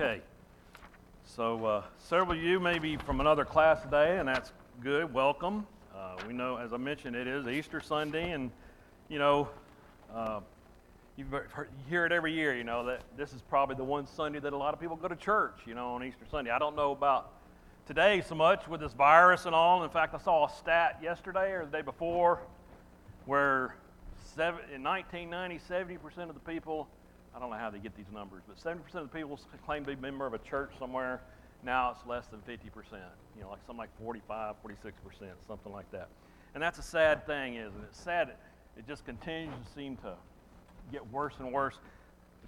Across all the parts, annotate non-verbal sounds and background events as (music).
Okay. So, uh, several of you may be from another class today, and that's good. Welcome. Uh, we know, as I mentioned, it is Easter Sunday, and you know, uh, you hear it every year. You know that this is probably the one Sunday that a lot of people go to church. You know, on Easter Sunday. I don't know about today so much with this virus and all. In fact, I saw a stat yesterday or the day before where seven, in 1990, 70% of the people I don't know how they get these numbers, but 70% of the people claim to be a member of a church somewhere. Now it's less than 50%, you know, like something like 45, 46%, something like that. And that's a sad thing, isn't it? It's sad. It just continues to seem to get worse and worse.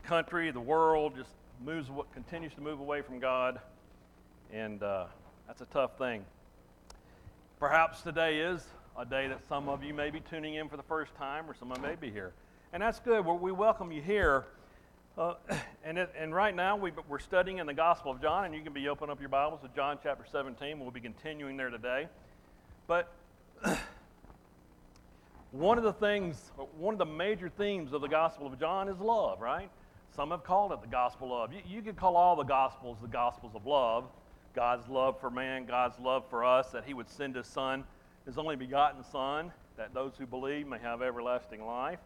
The country, the world just moves, continues to move away from God, and uh, that's a tough thing. Perhaps today is a day that some of you may be tuning in for the first time, or someone may be here. And that's good. We welcome you here. Uh, (clears throat) and, it, and right now we, are studying in the Gospel of John, and you can be open up your Bibles to John chapter 17. We'll be continuing there today. But (clears throat) one of the things, one of the major themes of the Gospel of John is love, right? Some have called it the Gospel of. You, you could call all the Gospels the Gospels of love. God's love for man, God's love for us, that He would send His Son, His only begotten Son, that those who believe may have everlasting life.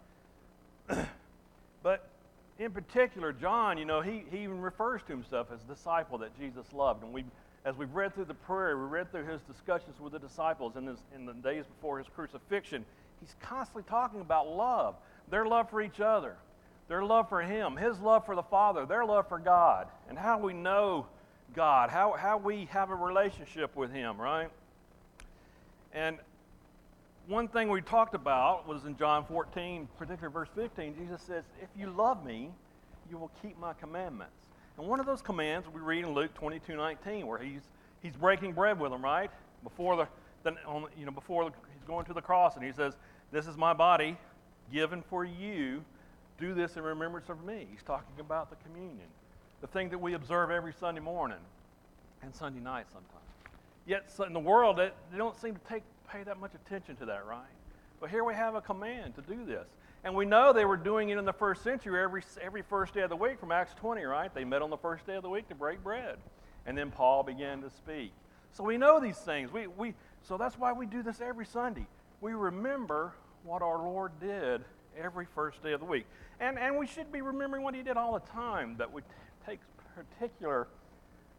(clears throat) but in particular, John, you know, he, he even refers to himself as a disciple that Jesus loved. And we, as we've read through the prayer, we read through his discussions with the disciples in, this, in the days before his crucifixion, he's constantly talking about love, their love for each other, their love for him, his love for the Father, their love for God, and how we know God, how, how we have a relationship with him, right? And one thing we talked about was in John 14, particularly verse 15, Jesus says, If you love me, you will keep my commandments. And one of those commands we read in Luke 22, 19, where he's, he's breaking bread with them, right? Before, the, the you know, before the, he's going to the cross, and he says, This is my body given for you. Do this in remembrance of me. He's talking about the communion, the thing that we observe every Sunday morning and Sunday night sometimes. Yet in the world, they don't seem to take pay that much attention to that, right? But here we have a command to do this. And we know they were doing it in the first century every, every first day of the week from Acts 20, right? They met on the first day of the week to break bread. And then Paul began to speak. So we know these things. We, we, so that's why we do this every Sunday. We remember what our Lord did every first day of the week. And, and we should be remembering what he did all the time, that we t- take particular,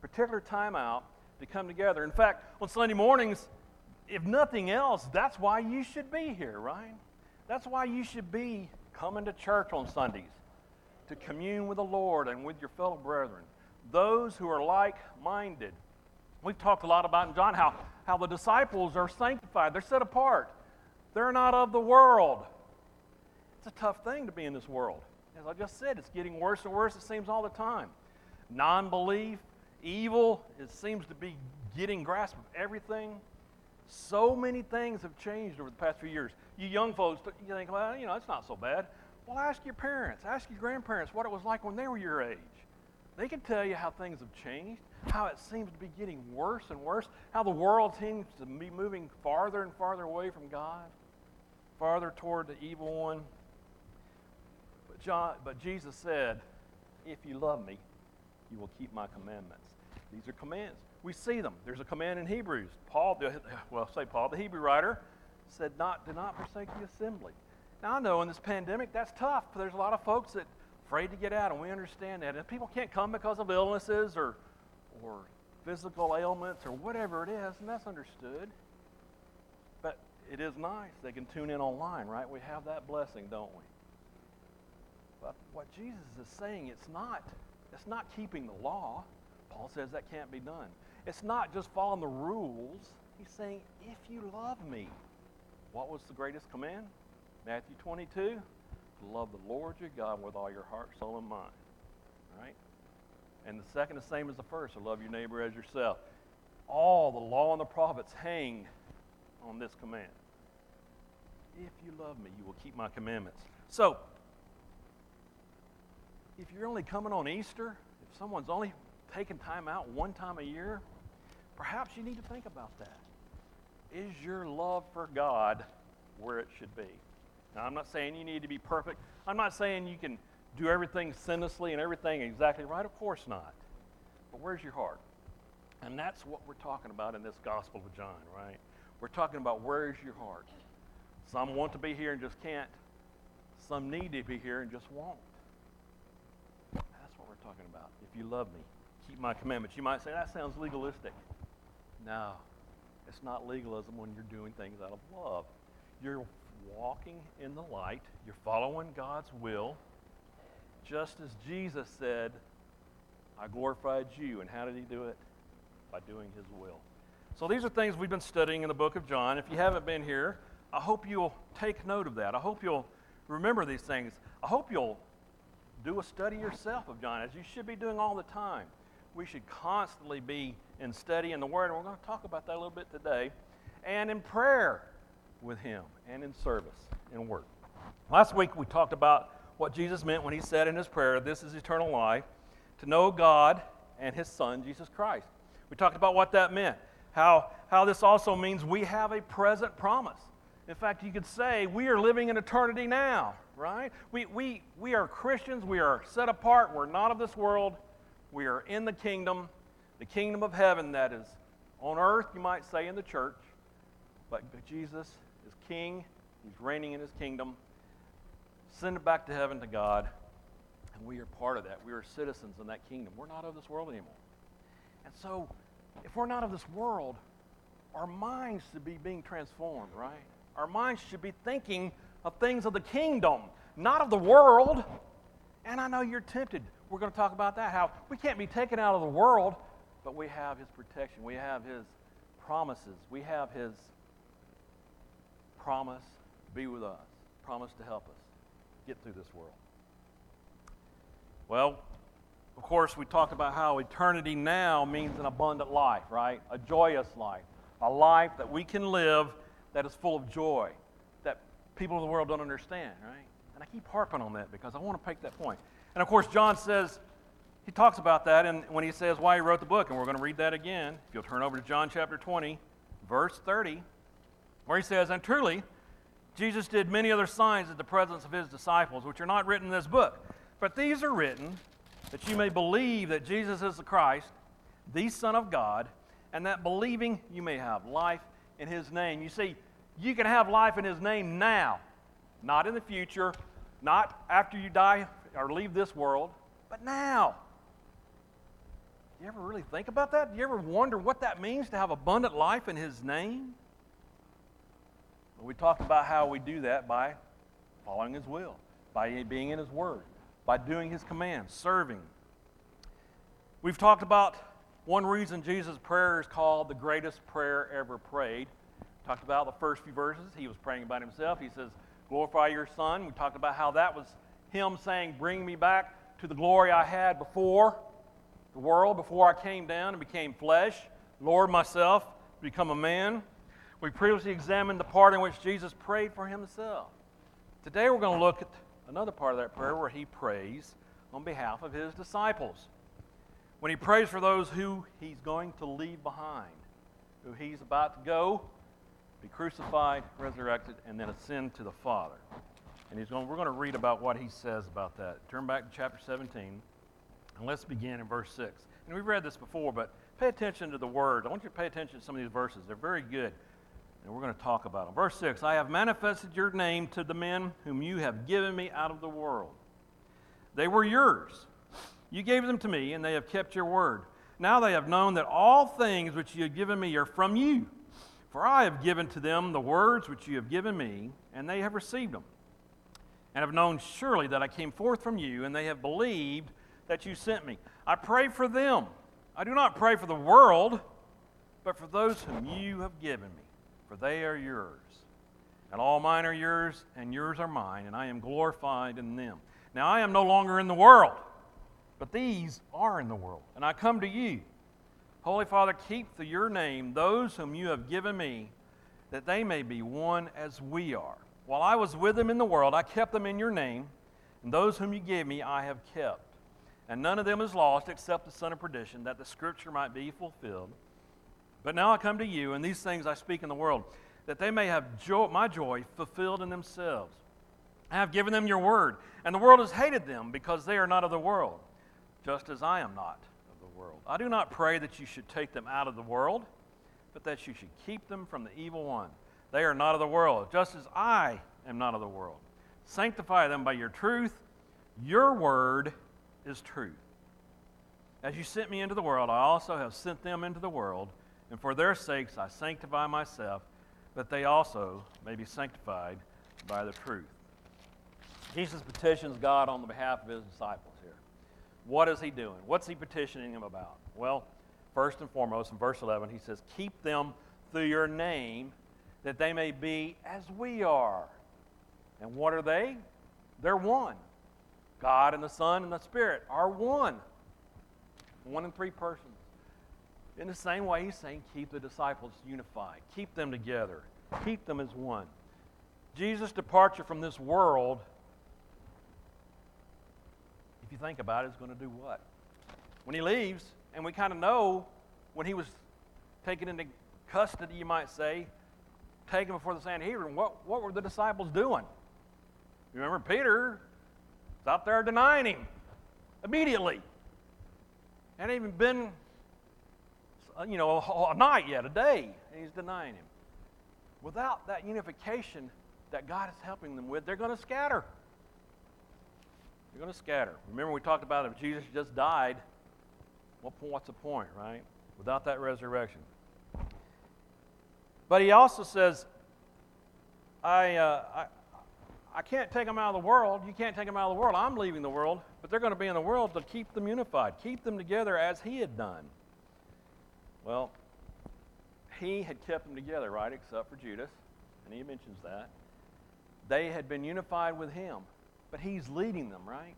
particular time out to come together. In fact, on Sunday mornings, if nothing else, that's why you should be here, right? That's why you should be coming to church on Sundays to commune with the Lord and with your fellow brethren, those who are like minded. We've talked a lot about in John how, how the disciples are sanctified, they're set apart, they're not of the world. It's a tough thing to be in this world. As I just said, it's getting worse and worse, it seems, all the time. Non belief, evil, it seems to be getting grasp of everything. So many things have changed over the past few years. You young folks, you think, well, you know, it's not so bad. Well, ask your parents, ask your grandparents what it was like when they were your age. They can tell you how things have changed, how it seems to be getting worse and worse, how the world seems to be moving farther and farther away from God, farther toward the evil one. But, John, but Jesus said, If you love me, you will keep my commandments. These are commands we see them. There's a command in Hebrews. Paul, well, say Paul, the Hebrew writer, said, "Not do not forsake the assembly." Now I know in this pandemic that's tough. There's a lot of folks that afraid to get out, and we understand that. And people can't come because of illnesses or or physical ailments or whatever it is, and that's understood. But it is nice. They can tune in online, right? We have that blessing, don't we? But what Jesus is saying, it's not, it's not keeping the law. Paul says that can't be done. It's not just following the rules. He's saying, if you love me. What was the greatest command? Matthew 22 to love the Lord your God with all your heart, soul, and mind. Right? And the second, the same as the first, love your neighbor as yourself. All the law and the prophets hang on this command. If you love me, you will keep my commandments. So, if you're only coming on Easter, if someone's only taking time out one time a year, Perhaps you need to think about that. Is your love for God where it should be? Now, I'm not saying you need to be perfect. I'm not saying you can do everything sinlessly and everything exactly right. Of course not. but where's your heart? And that's what we're talking about in this Gospel of John, right? We're talking about where's your heart. Some want to be here and just can't. Some need to be here and just won't. That's what we're talking about. If you love me, keep my commandments. You might say, that sounds legalistic. No, it's not legalism when you're doing things out of love. You're walking in the light, you're following God's will, just as Jesus said, I glorified you. And how did he do it? By doing his will. So these are things we've been studying in the book of John. If you haven't been here, I hope you'll take note of that. I hope you'll remember these things. I hope you'll do a study yourself of John, as you should be doing all the time. We should constantly be in study in the Word, and we're going to talk about that a little bit today, and in prayer with Him, and in service, in work. Last week we talked about what Jesus meant when He said in His prayer, This is eternal life, to know God and His Son, Jesus Christ. We talked about what that meant how, how this also means we have a present promise. In fact, you could say we are living in eternity now, right? We, we, we are Christians. We are set apart. We're not of this world. We are in the kingdom, the kingdom of heaven that is on earth, you might say, in the church. But Jesus is king. He's reigning in his kingdom. Send it back to heaven to God. And we are part of that. We are citizens in that kingdom. We're not of this world anymore. And so if we're not of this world, our minds should be being transformed, right? Our minds should be thinking of things of the kingdom, not of the world. And I know you're tempted. We're going to talk about that, how we can't be taken out of the world, but we have His protection. We have His promises. We have His promise to be with us, promise to help us get through this world. Well, of course, we talked about how eternity now means an abundant life, right? A joyous life, a life that we can live that is full of joy, that people in the world don't understand, right? And I keep harping on that because I want to make that point. And of course, John says, he talks about that and when he says why he wrote the book, and we're going to read that again. If you'll turn over to John chapter 20, verse 30, where he says, And truly, Jesus did many other signs in the presence of his disciples, which are not written in this book. But these are written that you may believe that Jesus is the Christ, the Son of God, and that believing you may have life in His name. You see, you can have life in His name now, not in the future, not after you die or leave this world, but now. You ever really think about that? Do you ever wonder what that means to have abundant life in His name? Well, we talked about how we do that by following His will, by being in His Word by doing his commands, serving. We've talked about one reason Jesus' prayer is called the greatest prayer ever prayed. Talked about the first few verses. He was praying about himself. He says, Glorify your Son. We talked about how that was him saying, Bring me back to the glory I had before the world, before I came down and became flesh. Lord, myself, become a man. We previously examined the part in which Jesus prayed for himself. Today we're going to look at another part of that prayer where he prays on behalf of his disciples. When he prays for those who he's going to leave behind, who he's about to go, be crucified, resurrected, and then ascend to the Father. And he's going, we're going to read about what he says about that. Turn back to chapter 17, and let's begin in verse 6. And we've read this before, but pay attention to the word. I want you to pay attention to some of these verses. They're very good and we're going to talk about them. Verse 6 I have manifested your name to the men whom you have given me out of the world. They were yours. You gave them to me, and they have kept your word. Now they have known that all things which you have given me are from you. For I have given to them the words which you have given me, and they have received them, and have known surely that I came forth from you, and they have believed that you sent me. I pray for them. I do not pray for the world, but for those whom you have given me for they are yours. And all mine are yours, and yours are mine, and I am glorified in them. Now I am no longer in the world, but these are in the world, and I come to you. Holy Father, keep to your name those whom you have given me, that they may be one as we are. While I was with them in the world, I kept them in your name, and those whom you gave me I have kept. And none of them is lost except the son of perdition, that the scripture might be fulfilled. But now I come to you, and these things I speak in the world, that they may have my joy fulfilled in themselves. I have given them your word, and the world has hated them because they are not of the world, just as I am not of the world. I do not pray that you should take them out of the world, but that you should keep them from the evil one. They are not of the world, just as I am not of the world. Sanctify them by your truth. Your word is truth. As you sent me into the world, I also have sent them into the world, and for their sakes I sanctify myself, that they also may be sanctified by the truth. Jesus petitions God on the behalf of his disciples here. What is he doing? What's he petitioning him about? Well, first and foremost, in verse 11, he says, Keep them through your name, that they may be as we are. And what are they? They're one. God and the Son and the Spirit are one. One in three persons. In the same way, he's saying, keep the disciples unified, keep them together, keep them as one. Jesus' departure from this world, if you think about it, is going to do what? When he leaves, and we kind of know when he was taken into custody, you might say, taken before the Sanhedrin, what, what were the disciples doing? You remember Peter was out there denying him immediately. Hadn't even been, you know, a, a night yet, a day, and he's denying him. Without that unification that God is helping them with, they're going to scatter. They're going to scatter. Remember, we talked about if Jesus just died, what, what's the point, right? Without that resurrection. But he also says, I, uh, I, can't take them out of the world. You can't take them out of the world. I'm leaving the world, but they're going to be in the world to keep them unified, keep them together as He had done. Well, He had kept them together, right, except for Judas, and He mentions that. They had been unified with Him, but He's leading them, right?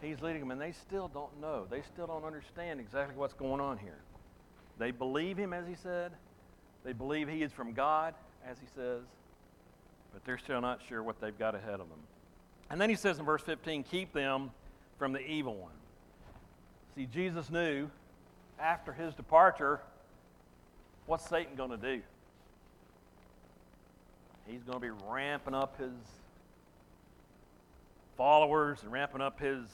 He's leading them, and they still don't know. They still don't understand exactly what's going on here. They believe Him, as He said. They believe He is from God, as He says but they're still not sure what they've got ahead of them. And then he says in verse 15, keep them from the evil one. See, Jesus knew after his departure, what's Satan going to do? He's going to be ramping up his followers and ramping up his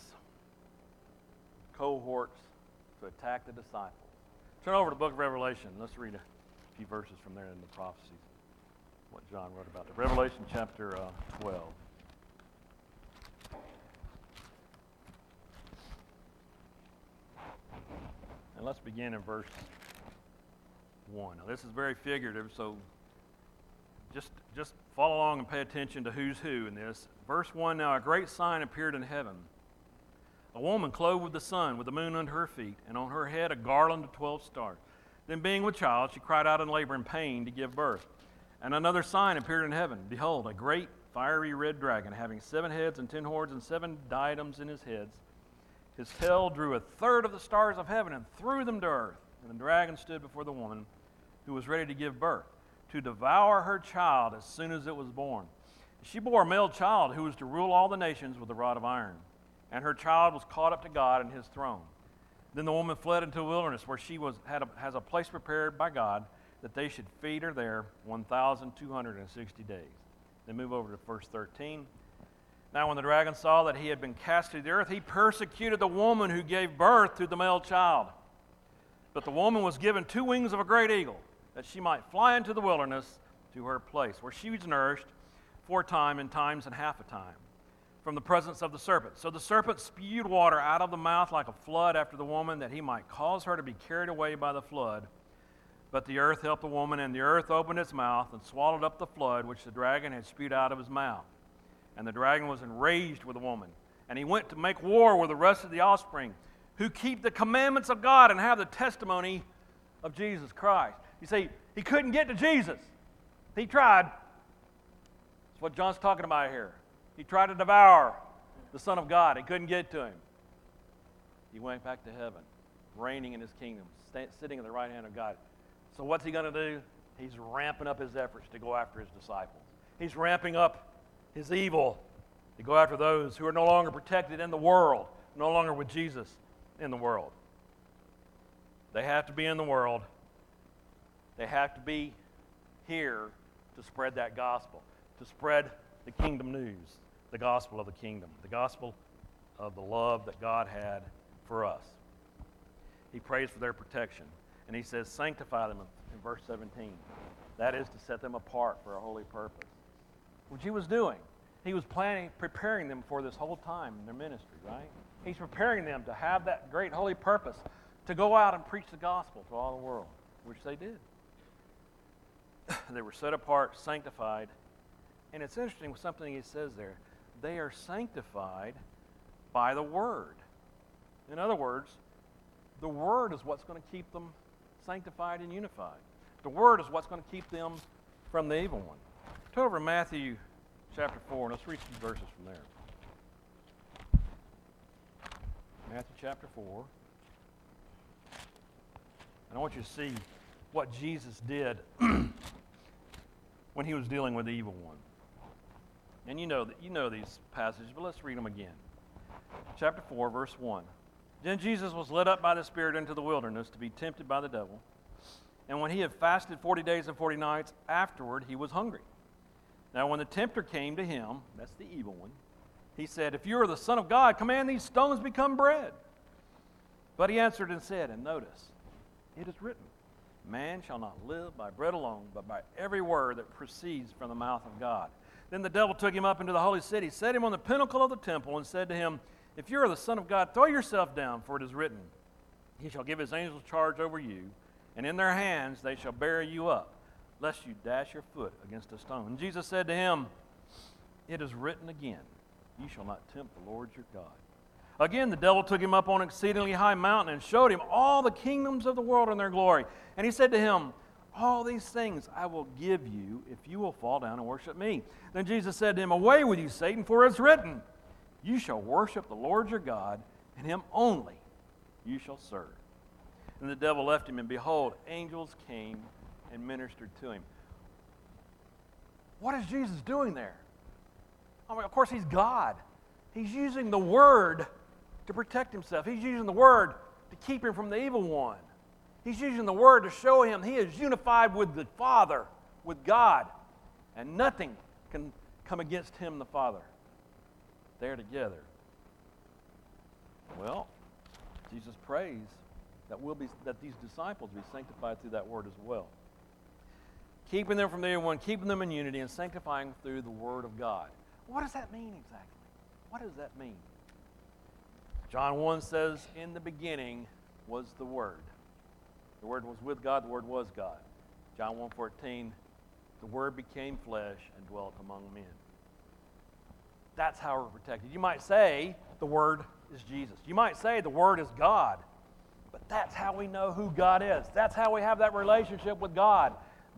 cohorts to attack the disciples. Turn over to the book of Revelation. Let's read a few verses from there in the prophecies what John wrote about it. Revelation chapter uh, 12. And let's begin in verse 1. Now, this is very figurative, so just, just follow along and pay attention to who's who in this. Verse 1 Now a great sign appeared in heaven a woman clothed with the sun, with the moon under her feet, and on her head a garland of 12 stars. Then, being with child, she cried out in labor and pain to give birth. And another sign appeared in heaven Behold, a great fiery red dragon, having seven heads and ten horns and seven diadems in his heads. His tail drew a third of the stars of heaven and threw them to earth. And the dragon stood before the woman who was ready to give birth, to devour her child as soon as it was born. She bore a male child who was to rule all the nations with a rod of iron. And her child was caught up to God and his throne. Then the woman fled into the wilderness, where she was, had a, has a place prepared by God that they should feed her there 1,260 days. Then move over to verse 13. Now, when the dragon saw that he had been cast to the earth, he persecuted the woman who gave birth to the male child. But the woman was given two wings of a great eagle, that she might fly into the wilderness to her place, where she was nourished four times and times and half a time from the presence of the serpent. So the serpent spewed water out of the mouth like a flood after the woman, that he might cause her to be carried away by the flood. But the earth helped the woman, and the earth opened its mouth and swallowed up the flood which the dragon had spewed out of his mouth. And the dragon was enraged with the woman, and he went to make war with the rest of the offspring who keep the commandments of God and have the testimony of Jesus Christ. You see, he couldn't get to Jesus. He tried. That's what John's talking about here. He tried to devour the Son of God. He couldn't get to him. He went back to heaven, reigning in his kingdom, sitting at the right hand of God. So, what's he going to do? He's ramping up his efforts to go after his disciples. He's ramping up his evil to go after those who are no longer protected in the world, no longer with Jesus in the world. They have to be in the world, they have to be here to spread that gospel, to spread the kingdom news, the gospel of the kingdom, the gospel of the love that God had for us. he prays for their protection. And he says, Sanctify them in verse 17. That is to set them apart for a holy purpose. Which he was doing. He was planning, preparing them for this whole time in their ministry, right? He's preparing them to have that great holy purpose to go out and preach the gospel to all the world, which they did. (laughs) they were set apart, sanctified. And it's interesting with something he says there. They are sanctified by the Word. In other words, the Word is what's going to keep them sanctified and unified. The Word is what's going to keep them from the evil one. Turn over to Matthew chapter 4, and let's read some verses from there. Matthew chapter 4. And I want you to see what Jesus did (clears throat) when he was dealing with the evil one. And you know that you know these passages, but let's read them again. Chapter 4, verse 1. Then Jesus was led up by the Spirit into the wilderness to be tempted by the devil. And when he had fasted 40 days and 40 nights, afterward he was hungry. Now, when the tempter came to him, that's the evil one, he said, If you are the Son of God, command these stones become bread. But he answered and said, and notice, it is written, Man shall not live by bread alone, but by every word that proceeds from the mouth of God. Then the devil took him up into the holy city, set him on the pinnacle of the temple, and said to him, If you are the Son of God, throw yourself down, for it is written, He shall give his angels charge over you, and in their hands they shall bear you up, lest you dash your foot against a stone. And Jesus said to him, It is written again, You shall not tempt the Lord your God. Again, the devil took him up on an exceedingly high mountain and showed him all the kingdoms of the world and their glory. And he said to him, All these things I will give you if you will fall down and worship me. Then Jesus said to him, Away with you, Satan, for it's written, You shall worship the Lord your God, and him only you shall serve. And the devil left him, and behold, angels came and ministered to him. What is Jesus doing there? I mean, of course, he's God. He's using the word to protect himself. He's using the word to keep him from the evil one. He's using the word to show him he is unified with the Father, with God, and nothing can come against him, the Father. They're together. Well, Jesus prays that, we'll be, that these disciples be sanctified through that word as well. Keeping them from the evil one, keeping them in unity, and sanctifying through the word of God. What does that mean exactly? What does that mean? John 1 says, In the beginning was the Word. The Word was with God, the Word was God. John 1.14, the Word became flesh and dwelt among men. That's how we're protected. You might say the Word is Jesus. You might say the Word is God. But that's how we know who God is. That's how we have that relationship with God.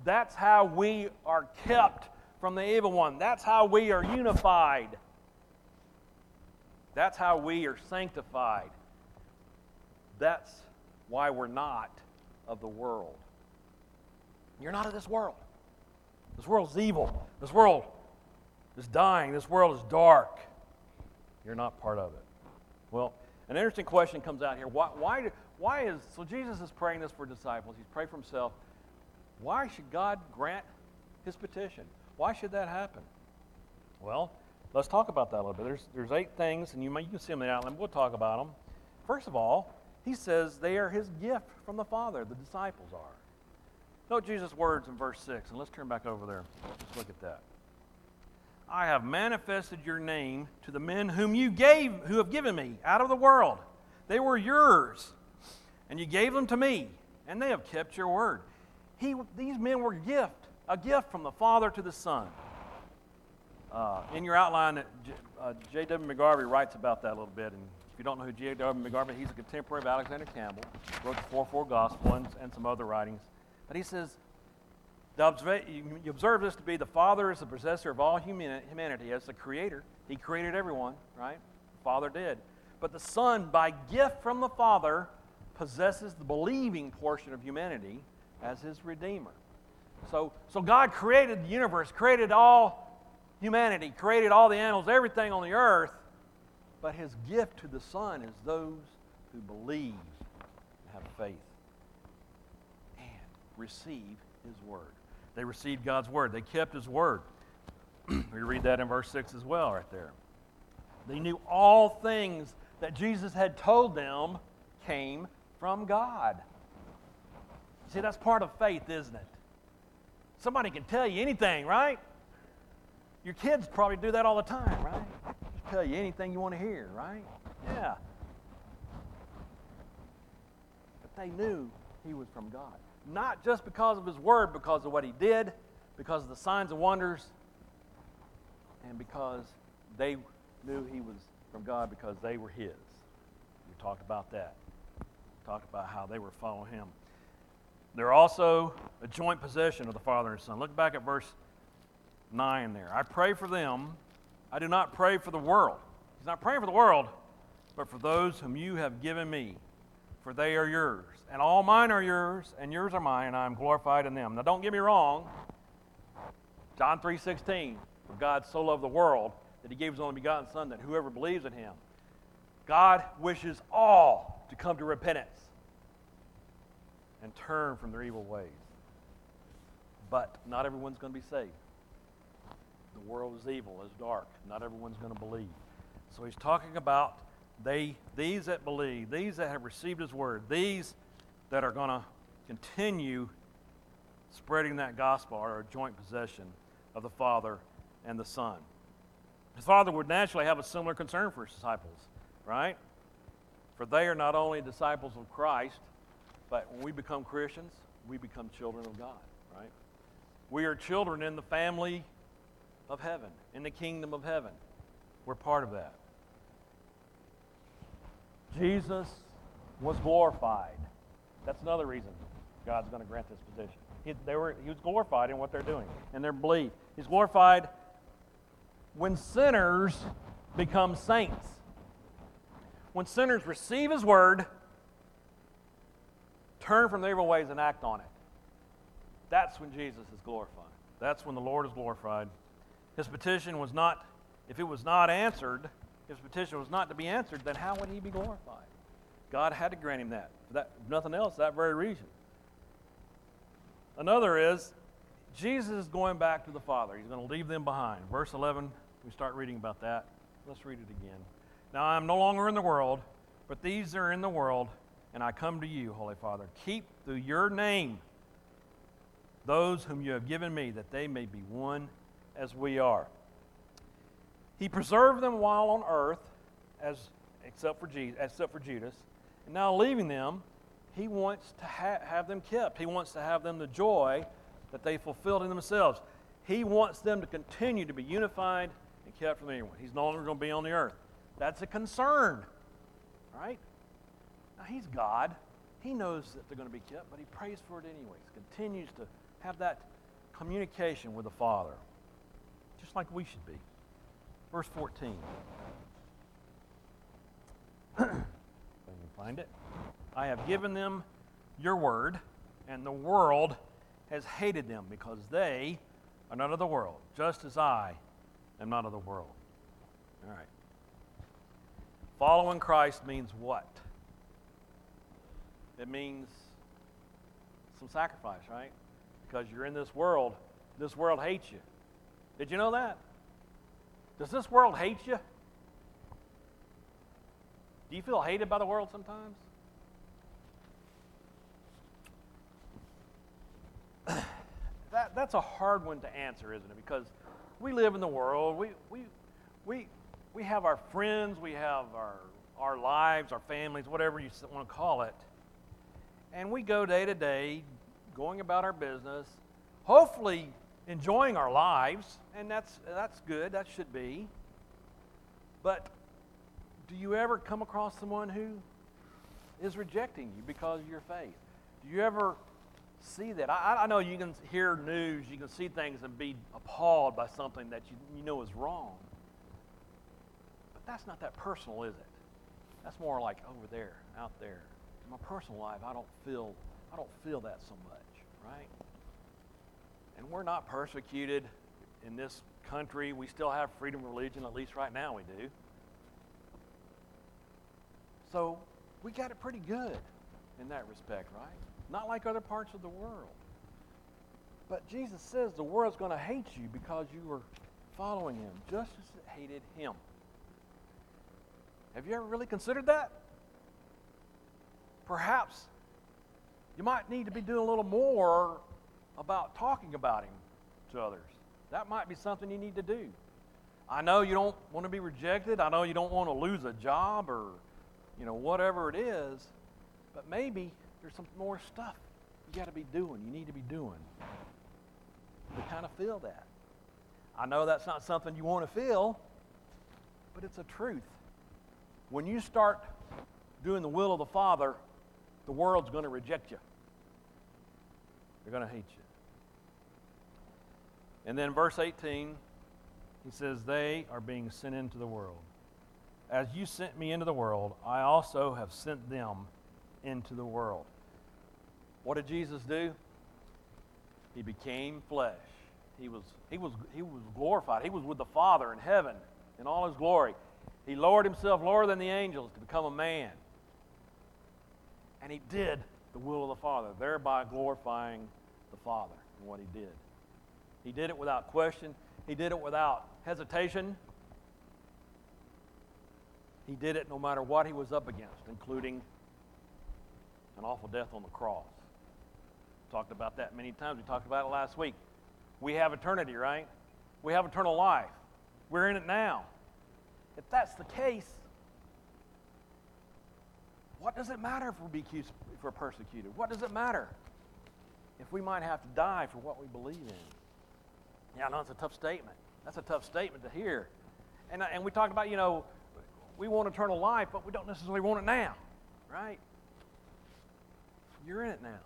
That's how we are kept from the evil one. That's how we are unified. That's how we are sanctified. That's why we're not of the world. You're not of this world. This world's evil. This world is dying. This world is dark. You're not part of it. Well, an interesting question comes out here. Why, why, why is, so Jesus is praying this for disciples. He's praying for himself. Why should God grant his petition? Why should that happen? Well, Let's talk about that a little bit. There's, there's eight things, and you, may, you can see them in the outline. We'll talk about them. First of all, he says they are his gift from the Father, the disciples are. Note Jesus' words in verse 6, and let's turn back over there. Let's look at that. I have manifested your name to the men whom you gave, who have given me out of the world. They were yours, and you gave them to me, and they have kept your word. He, these men were a gift, a gift from the Father to the Son. Uh, in your outline, J.W. Uh, McGarvey writes about that a little bit. And if you don't know who J.W. McGarvey he's a contemporary of Alexander Campbell, wrote the 4 4 Gospel and, and some other writings. But he says, you observe this to be the Father is the possessor of all humanity as the creator. He created everyone, right? The Father did. But the Son, by gift from the Father, possesses the believing portion of humanity as his Redeemer. So, so God created the universe, created all humanity, created all the animals, everything on the earth, but his gift to the Son is those who believe and have faith and receive his word. They received God's word, they kept his word. (clears throat) we read that in verse 6 as well, right there. They knew all things that Jesus had told them came from God. See, that's part of faith, isn't it? Somebody can tell you anything, right? Your kids probably do that all the time, right? Just tell you anything you want to hear, right? Yeah. But they knew he was from God. Not just because of his word, because of what he did, because of the signs and wonders, and because they knew he was from God because they were his. We talked about that. We talked about how they were following him. They're also a joint possession of the Father and Son. Look back at verse 9 there. I pray for them. I do not pray for the world. He's not praying for the world, but for those whom you have given me, for they are yours. And all mine are yours, and yours are mine, and I am glorified in them. Now don't get me wrong. John 3:16, for God so loved the world that he gave his only begotten Son, that whoever believes in him, God wishes all to come to repentance and turn from their evil ways. But not everyone's going to be saved. The world is evil, is dark. Not everyone's going to believe. So he's talking about they, these that believe, these that have received his word, these that are going to continue spreading that gospel are a joint possession of the Father and the Son. His Father would naturally have a similar concern for his disciples, right? For they are not only disciples of Christ, but when we become Christians, we become children of God, right? We are children in the family of heaven, in the kingdom of heaven. We're part of that. Jesus was glorified. That's another reason God's going to grant this position. He, they were, he was glorified in what they're doing and their belief. He's glorified when sinners become saints. When sinners receive His word, turn from their evil ways and act on it. That's when Jesus is glorified. That's when the Lord is glorified. His petition was not, if it was not answered, his petition was not to be answered, then how would he be glorified? God had to grant him that. That nothing else, that very reason. Another is Jesus is going back to the Father. He's going to leave them behind. Verse 11, we start reading about that. Let's read it again. Now I am no longer in the world, but these are in the world, and I come to you, Holy Father. Keep through your name those whom you have given me, that they may be one as we are. He preserved them while on earth, as except for Jesus, except for Judas, now leaving them, he wants to ha- have them kept. He wants to have them the joy that they fulfilled in themselves. He wants them to continue to be unified and kept from anyone. He's no longer going to be on the earth. That's a concern, right? Now, he's God. He knows that they're going to be kept, but he prays for it anyways. Continues to have that communication with the Father, just like we should be. Verse 14. (clears throat) I can find it. I have given them your word, and the world has hated them because they are not of the world, just as I am not of the world. All right. Following Christ means what? It means some sacrifice, right? Because you're in this world, this world hates you. Did you know that? Does this world hate you? Do you feel hated by the world sometimes? (sighs) that, that's a hard one to answer, isn't it? Because we live in the world. We, we, we, we have our friends, we have our, our lives, our families, whatever you want to call it. And we go day to day, going about our business, hopefully enjoying our lives, and that's, that's good, that should be. But do you ever come across someone who is rejecting you because of your faith? Do you ever see that. I, I know you can hear news, you can see things and be appalled by something that you, you know is wrong. But that's not that personal, is it? That's more like over there, out there. In my personal life, I don't feel I don't feel that so much, right? And we're not persecuted in this country. We still have freedom of religion, at least right now we do. So we got it pretty good in that respect, right? not like other parts of the world. But Jesus says the world's going to hate you because you are following him, just as it hated him. Have you ever really considered that? perhaps you might need to be doing a little more about talking about him to others. That might be something you need to do. I know you don't want to be rejected. I know you don't want to lose a job or, you know, whatever it is. But maybe there's some more stuff you got to be doing. You need to be doing to kind of feel that. I know that's not something you want to feel, but it's a truth. When you start doing the will of the Father, the world's going to reject you. They're going to hate you. And then verse 18, he says, They are being sent into the world. As you sent me into the world, I also have sent them into the world. What did Jesus do? He became flesh. He was, he was, he was glorified. He was with the Father in heaven in all his glory. He lowered himself lower than the angels to become a man. And he did the will of the Father, thereby glorifying the Father in what he did. He did it without question, he did it without hesitation. He did it no matter what he was up against, including an awful death on the cross. Talked about that many times. We talked about it last week. We have eternity, right? We have eternal life. We're in it now. If that's the case, what does it matter if we're, if we're persecuted? What does it matter if we might have to die for what we believe in? Yeah, I know it's a tough statement. That's a tough statement to hear. And, and we talked about, you know, we want eternal life, but we don't necessarily want it now, right? You're in it now.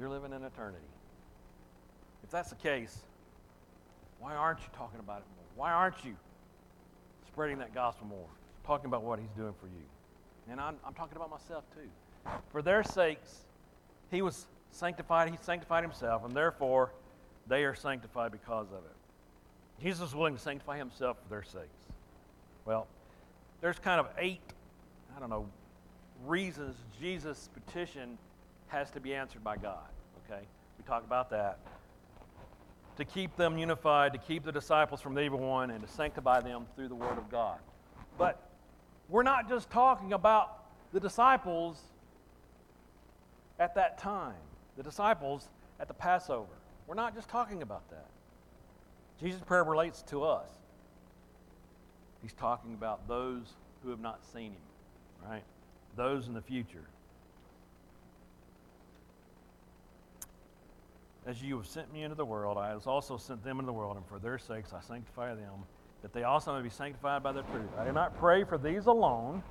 You're living in eternity. If that's the case, why aren't you talking about it more? Why aren't you spreading that gospel more? Talking about what he's doing for you. And I'm, I'm talking about myself too. For their sakes, he was sanctified, he sanctified himself, and therefore they are sanctified because of it. Jesus was willing to sanctify himself for their sakes. Well, there's kind of eight, I don't know, reasons Jesus' petition has to be answered by God. Okay? We talked about that. To keep them unified, to keep the disciples from the evil one, and to sanctify them through the word of God. But we're not just talking about the disciples at that time, the disciples at the Passover. We're not just talking about that. Jesus' prayer relates to us. He's talking about those who have not seen him, right? Those in the future. As you have sent me into the world, I have also sent them into the world, and for their sakes I sanctify them, that they also may be sanctified by the truth. I do not pray for these alone,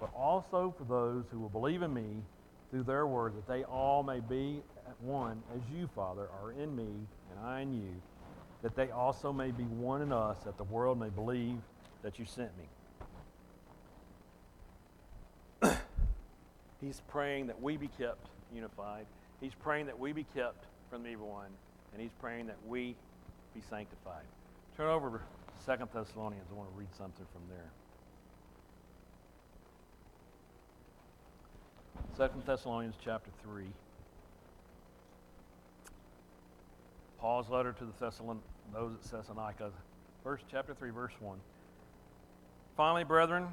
but also for those who will believe in me through their word, that they all may be one, as you, Father, are in me, and I in you, that they also may be one in us, that the world may believe that you sent me. (clears throat) He's praying that we be kept unified. He's praying that we be kept from the evil one, and he's praying that we be sanctified. Turn over to Second Thessalonians. I want to read something from there. Second Thessalonians chapter 3. Paul's letter to the Thessalon- those at Thessalonica, verse chapter 3, verse 1. Finally, brethren,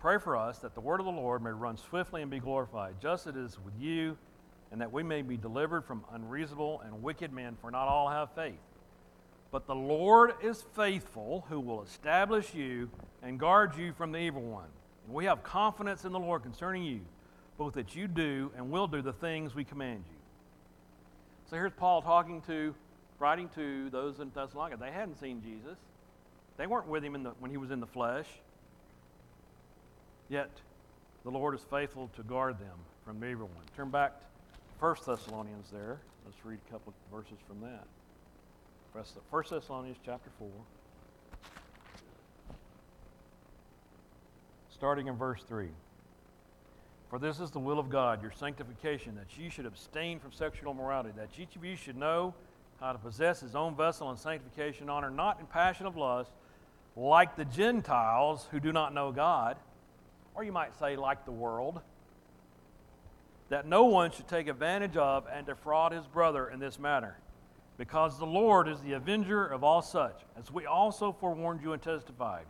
pray for us that the word of the Lord may run swiftly and be glorified, just as it is with you and that we may be delivered from unreasonable and wicked men, for not all have faith. But the Lord is faithful, who will establish you and guard you from the evil one. And we have confidence in the Lord concerning you, both that you do and will do the things we command you. So here's Paul talking to, writing to those in Thessalonica. They hadn't seen Jesus. They weren't with him the, when he was in the flesh. Yet the Lord is faithful to guard them from the evil one. Turn back First Thessalonians there. Let's read a couple of verses from that. First Thessalonians chapter 4. Starting in verse 3. For this is the will of God, your sanctification, that you should abstain from sexual immorality, that each of you should know how to possess his own vessel in sanctification, honor, not in passion of lust, like the Gentiles who do not know God, or you might say, like the world that no one should take advantage of and defraud his brother in this matter, because the Lord is the avenger of all such, as we also forewarned you and testified.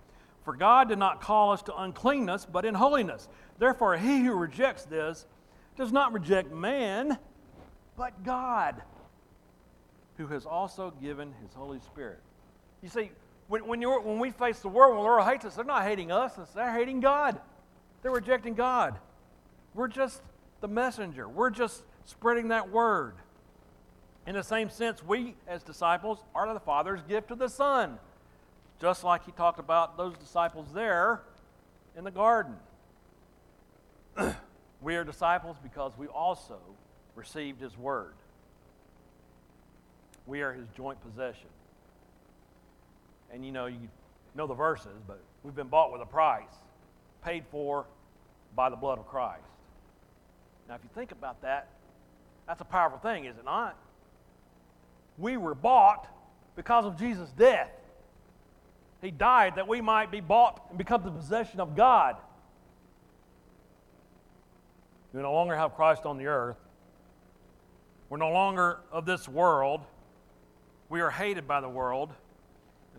For God did not call us to uncleanness, but in holiness. Therefore, he who rejects this does not reject man, but God, who has also given his Holy Spirit. You see, when, when, when we face the world, when the world hates us, they're not hating us, they're hating God. They're rejecting God. We're just the messenger, we're just spreading that word. In the same sense, we as disciples are the Father's gift to the Son, just like he talked about those disciples there in the garden. (clears throat) we are disciples because we also received his word. We are his joint possession. And you know, you know the verses, but we've been bought with a price, paid for by the blood of Christ. Now, if you think about that, that's a powerful thing, is it not? We were bought because of Jesus' death. He died that we might be bought and become the possession of God. We no longer have Christ on the earth. We're no longer of this world. We are hated by the world.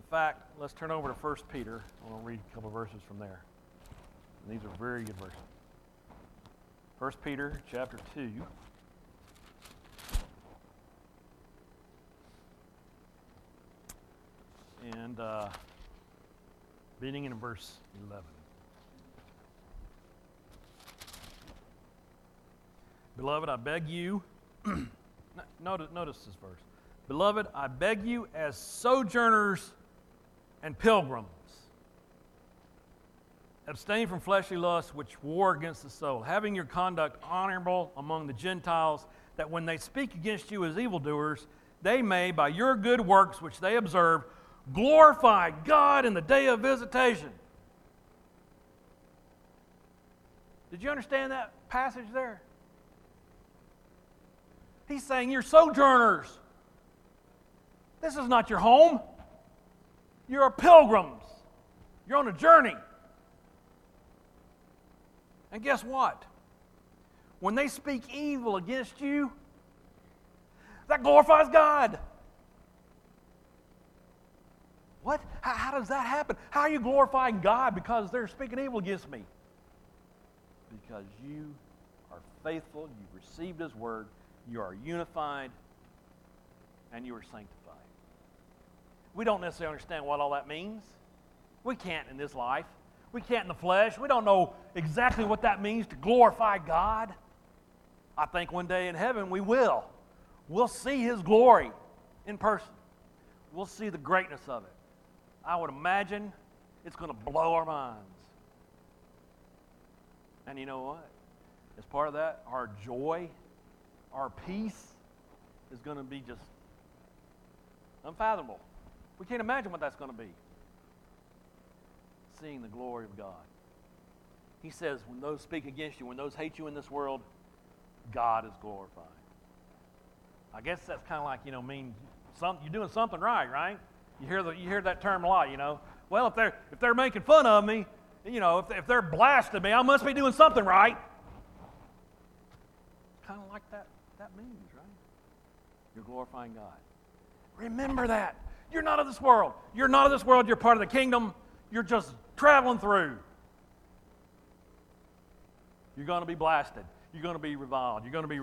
In fact, let's turn over to 1 Peter. I want to read a couple verses from there. And these are very good verses. 1 Peter chapter 2. And uh, beginning in verse 11. Beloved, I beg you, (clears throat) notice, notice this verse. Beloved, I beg you as sojourners and pilgrims. Abstain from fleshly lusts which war against the soul, having your conduct honorable among the Gentiles, that when they speak against you as evildoers, they may, by your good works which they observe, glorify God in the day of visitation. Did you understand that passage there? He's saying you're sojourners. This is not your home. You're pilgrims. You're on a journey. And guess what? When they speak evil against you, that glorifies God. What? How, how, does that happen? How are you glorifying God because they're speaking evil against me? Because you are faithful, you've received His word, you are unified, and you are sanctified. We don't necessarily understand what all that means. We can't in this life. We can't in the flesh. We don't know exactly what that means to glorify God. I think one day in heaven we will. We'll see His glory in person. We'll see the greatness of it. I would imagine it's going to blow our minds. And you know what? As part of that, our joy, our peace is going to be just unfathomable. We can't imagine what that's going to be. Seeing the glory of God. He says, when those speak against you, when those hate you in this world, God is glorified. I guess that's kind of like, you know, mean some, you're doing something right, right? You hear, the, you hear that term a lot, you know. Well, if they're, if they're making fun of me, you know, if, if they're blasting me, I must be doing something right. Kind of like that, that means, right? You're glorifying God. Remember that. You're not of this world. You're not of this world. You're part of the kingdom. You're just traveling through. You're going to be blasted. You're going to be reviled. You're going to be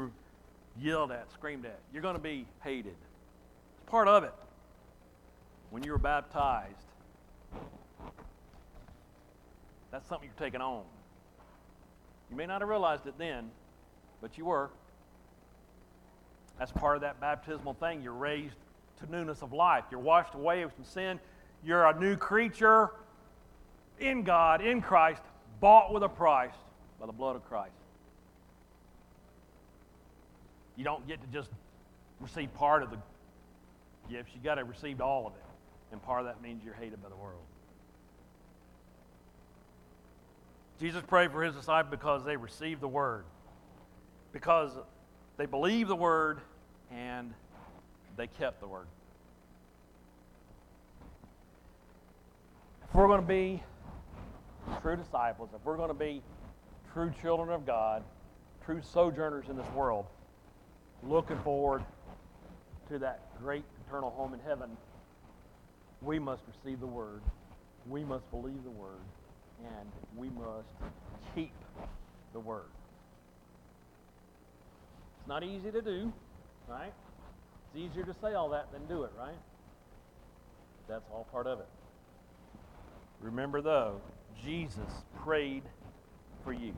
yelled at, screamed at. You're going to be hated. It's part of it. When you were baptized, that's something you're taking on. You may not have realized it then, but you were. That's part of that baptismal thing. You're raised to newness of life. You're washed away from sin. You're a new creature in God, in Christ, bought with a price by the blood of Christ. You don't get to just receive part of the gifts, you got to receive all of it. And part of that means you're hated by the world. Jesus prayed for his disciples because they received the word, because they believed the word and they kept the word. If we're going to be true disciples, if we're going to be true children of God, true sojourners in this world, looking forward to that great eternal home in heaven, we must receive the word we must believe the word and we must keep the word. It's not easy to do, right? Easier to say all that than do it, right? That's all part of it. Remember, though, Jesus prayed for you.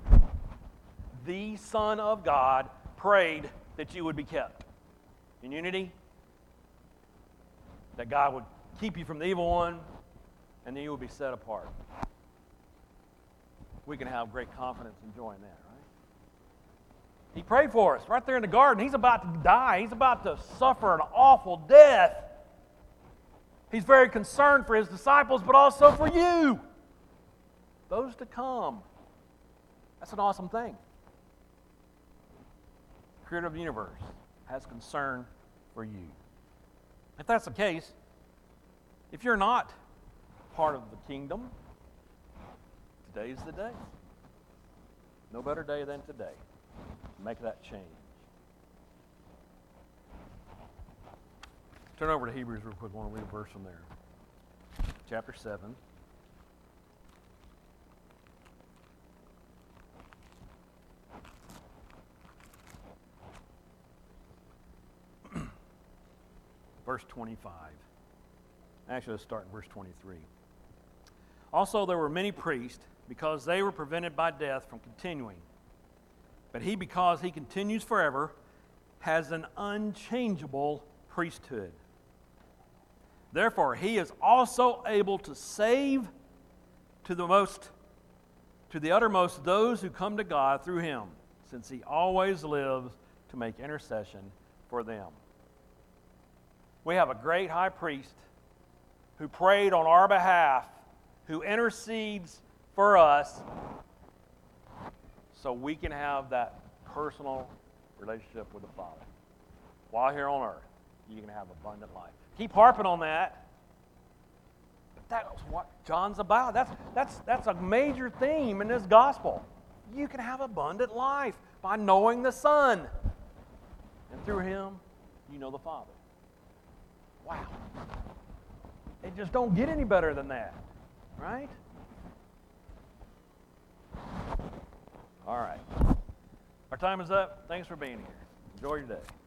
The Son of God prayed that you would be kept in unity, that God would keep you from the evil one, and then you would be set apart. We can have great confidence in joy in that? He prayed for us right there in the garden. He's about to die, he's about to suffer an awful death. He's very concerned for his disciples, but also for you, those to come. That's an awesome thing. Creator of the universe has concern for you. If that's the case, if you're not part of the kingdom, today's the day. No better day than today. Make that change. Turn over to Hebrews real quick. I want to read a verse from there. Chapter 7. (clears throat) verse 25. Actually, let's start in verse 23. Also, there were many priests because they were prevented by death from continuing. But he, because he continues forever, has an unchangeable priesthood. Therefore, he is also able to save to the most to the uttermost those who come to God through him, since he always lives to make intercession for them. We have a great high priest who prayed on our behalf, who intercedes for us so we can have that personal relationship with the Father. While here on earth, you can have abundant life. Keep harping on that. That's what John's about. That's, that's, that's a major theme in this gospel. You can have abundant life by knowing the Son. And through him, you know the Father. Wow. It just don't get any better than that, right? All right. Our time is up. Thanks for being here. Enjoy your day.